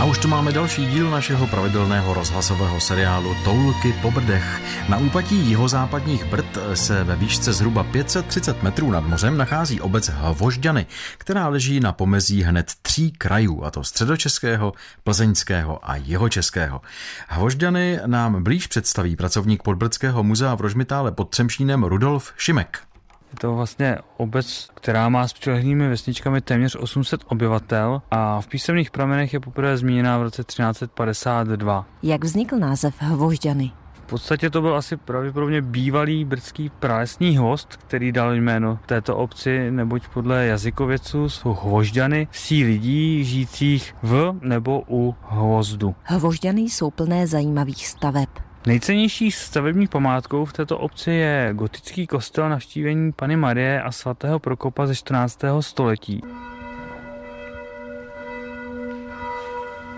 A už tu máme další díl našeho pravidelného rozhlasového seriálu Toulky po Brdech. Na úpatí jihozápadních Brd se ve výšce zhruba 530 metrů nad mořem nachází obec Hvožďany, která leží na pomezí hned tří krajů, a to středočeského, plzeňského a jihočeského. Hvožďany nám blíž představí pracovník Podbrdského muzea v Rožmitále pod Třemšínem Rudolf Šimek. Je to vlastně obec, která má s přilehlými vesničkami téměř 800 obyvatel a v písemných pramenech je poprvé zmíněna v roce 1352. Jak vznikl název Hvožďany? V podstatě to byl asi pravděpodobně bývalý brdský pralesní host, který dal jméno této obci, neboť podle jazykověců jsou hvožďany vsí lidí žijících v nebo u hvozdu. Hvožďany jsou plné zajímavých staveb. Nejcennější stavební památkou v této obci je gotický kostel navštívení Pany Marie a svatého Prokopa ze 14. století.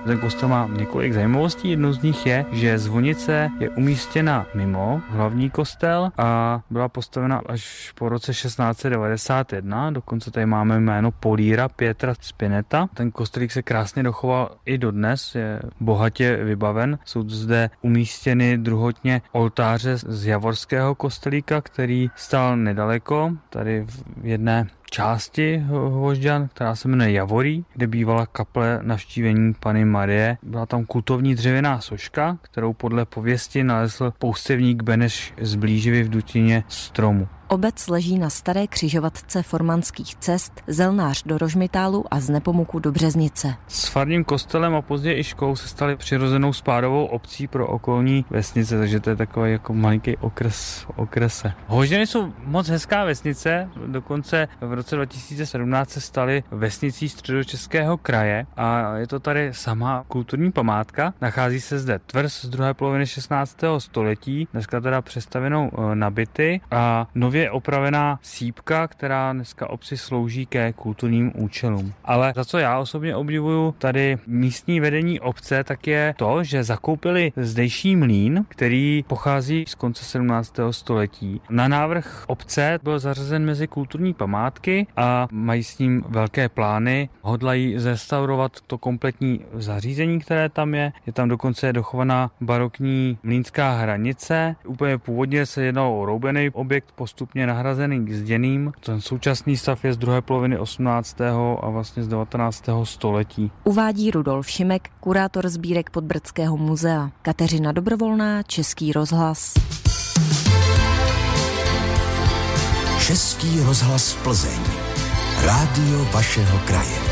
Ten kostel má několik zajímavostí. Jednou z nich je, že zvonice je umístěna mimo hlavní kostel a byla postavena až po roce 1691. Dokonce tady máme jméno Políra Pietra Spinetta. Ten kostelík se krásně dochoval i dodnes, je bohatě vybaven. Jsou zde umístěny druhotně oltáře z Javorského kostelíka, který stál nedaleko, tady v jedné části Hvožďan, která se jmenuje Javorí, kde bývala kaple navštívení Pany Marie. Byla tam kultovní dřevěná soška, kterou podle pověsti nalezl poustevník Beneš z blíživy v dutině stromu. Obec leží na staré křižovatce formanských cest, Zelnář do Rožmitálu a z Nepomuku do Březnice. S farním kostelem a později i školou se staly přirozenou spádovou obcí pro okolní vesnice, takže to je takový jako malinký okres okrese. Hožděny jsou moc hezká vesnice, dokonce v roce 2017 se staly vesnicí středočeského kraje a je to tady sama kulturní památka. Nachází se zde tvrz z druhé poloviny 16. století, dneska teda přestavenou e, na byty a nově je opravená sípka, která dneska obci slouží ke kulturním účelům. Ale za co já osobně obdivuju tady místní vedení obce, tak je to, že zakoupili zdejší mlín, který pochází z konce 17. století. Na návrh obce byl zařazen mezi kulturní památky a mají s ním velké plány. Hodlají zrestaurovat to kompletní zařízení, které tam je. Je tam dokonce dochovaná barokní mlínská hranice. Úplně původně se jednalo o roubený objekt, postup postupně nahrazený zděným. Ten současný stav je z druhé poloviny 18. a vlastně z 19. století. Uvádí Rudolf Šimek, kurátor sbírek Podbrdského muzea. Kateřina Dobrovolná, Český rozhlas. Český rozhlas Plzeň. Rádio vašeho kraje.